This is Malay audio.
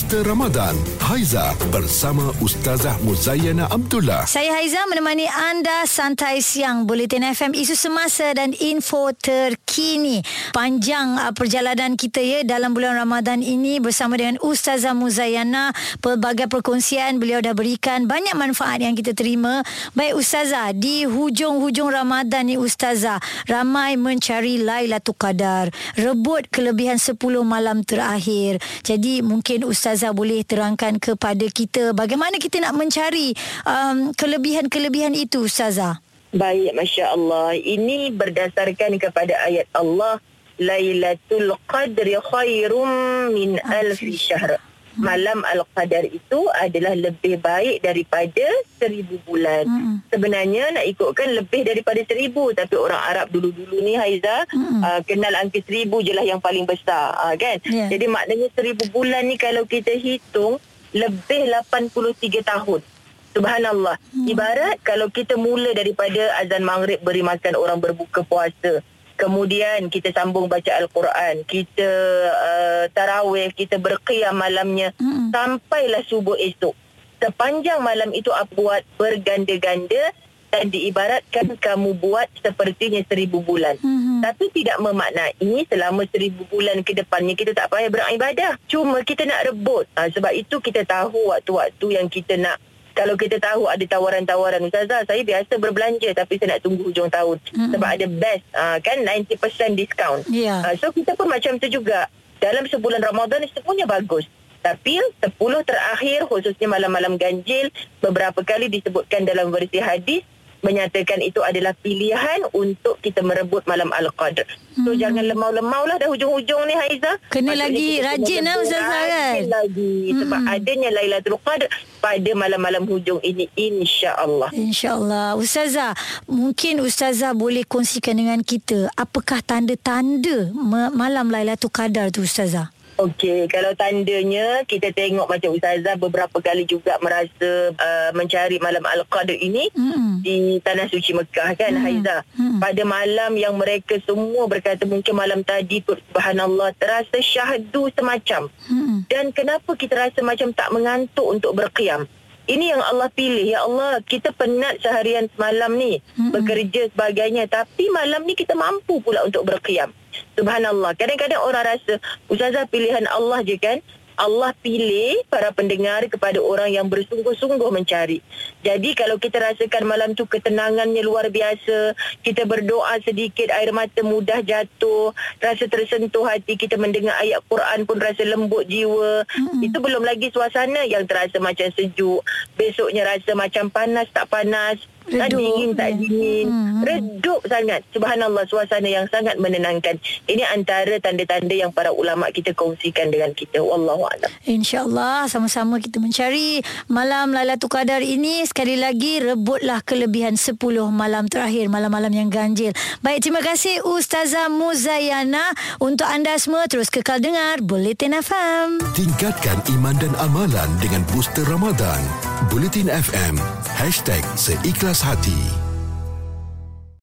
Booster Ramadan. Haiza bersama Ustazah Muzayana Abdullah. Saya Haiza menemani anda santai siang Bulletin FM isu semasa dan info terkini. Panjang uh, perjalanan kita ya dalam bulan Ramadan ini bersama dengan Ustazah Muzayana. Pelbagai perkongsian beliau dah berikan banyak manfaat yang kita terima. Baik Ustazah, di hujung-hujung Ramadan ni Ustazah, ramai mencari Lailatul Qadar. Rebut kelebihan 10 malam terakhir. Jadi mungkin ustazah boleh terangkan kepada kita bagaimana kita nak mencari um, kelebihan-kelebihan itu ustazah. Baik, Masya Allah. Ini berdasarkan kepada ayat Allah. Lailatul Qadri khairum min alfi syahr. Malam Al-Qadar itu adalah lebih baik daripada seribu bulan. Mm-hmm. Sebenarnya nak ikutkan lebih daripada seribu. Tapi orang Arab dulu-dulu ni Haiza mm-hmm. uh, kenal angka seribu je lah yang paling besar. Uh, kan? Yeah. Jadi maknanya seribu bulan ni kalau kita hitung lebih 83 tahun. Subhanallah. Hmm. Ibarat kalau kita mula daripada azan maghrib beri makan orang berbuka puasa. Kemudian kita sambung baca Al-Quran. Kita uh, tarawih, kita berqiyam malamnya. Hmm. Sampailah subuh esok. Sepanjang malam itu apa buat berganda-ganda dan diibaratkan kamu buat sepertinya seribu bulan. Hmm. Tapi tidak memaknai selama seribu bulan ke depannya kita tak payah beribadah. Cuma kita nak rebut. Ha, sebab itu kita tahu waktu-waktu yang kita nak kalau kita tahu ada tawaran-tawaran Ustazah saya biasa berbelanja tapi saya nak tunggu hujung tahun mm-hmm. sebab ada best uh, kan 90% discount yeah. uh, so kita pun macam tu juga dalam sebulan Ramadan semuanya bagus tapi 10 terakhir khususnya malam-malam ganjil beberapa kali disebutkan dalam versi hadis menyatakan itu adalah pilihan untuk kita merebut malam Al-Qadr. So hmm. jangan lemau-lemau lah dah hujung-hujung ni Haiza. Kena Maksudnya lagi rajin lah Ustazah kan. lagi hmm. sebab adanya Lailatul Qadr pada malam-malam hujung ini insya-Allah. Insya-Allah. Ustazah, mungkin Ustazah boleh kongsikan dengan kita apakah tanda-tanda malam Lailatul Qadar tu Ustazah? Okey, kalau tandanya kita tengok macam Ustazah beberapa kali juga merasa uh, mencari malam Al-Qadr ini mm. di Tanah Suci Mekah kan mm. Haiza. Mm. Pada malam yang mereka semua berkata mungkin malam tadi subhanallah terasa syahdu semacam. Mm. Dan kenapa kita rasa macam tak mengantuk untuk berqiyam? Ini yang Allah pilih. Ya Allah, kita penat seharian semalam ni. Mm-hmm. Bekerja sebagainya. Tapi malam ni kita mampu pula untuk berqiyam. Subhanallah. Kadang-kadang orang rasa, Ustazah pilihan Allah je kan? Allah pilih para pendengar kepada orang yang bersungguh-sungguh mencari. Jadi kalau kita rasakan malam tu ketenangannya luar biasa, kita berdoa sedikit air mata mudah jatuh, rasa tersentuh hati kita mendengar ayat Quran pun rasa lembut jiwa. Hmm. Itu belum lagi suasana yang terasa macam sejuk. Besoknya rasa macam panas tak panas. Redup. Tak dingin tak dingin. Hmm. Redup sangat. Subhanallah Suasana yang sangat menenangkan. Ini antara tanda-tanda Yang para ulama kita kongsikan dengan kita. Wallahualam InsyaAllah Sama-sama kita mencari Malam Lailatul Qadar ini. Sekali lagi Rebutlah kelebihan 10 malam terakhir Malam-malam yang ganjil. Baik terima kasih Ustazah Muzayana. Untuk anda semua Terus kekal dengar Bulletin FM Tingkatkan iman dan amalan Dengan booster Ramadan. Bulletin FM Hashtag Seikhlas hati.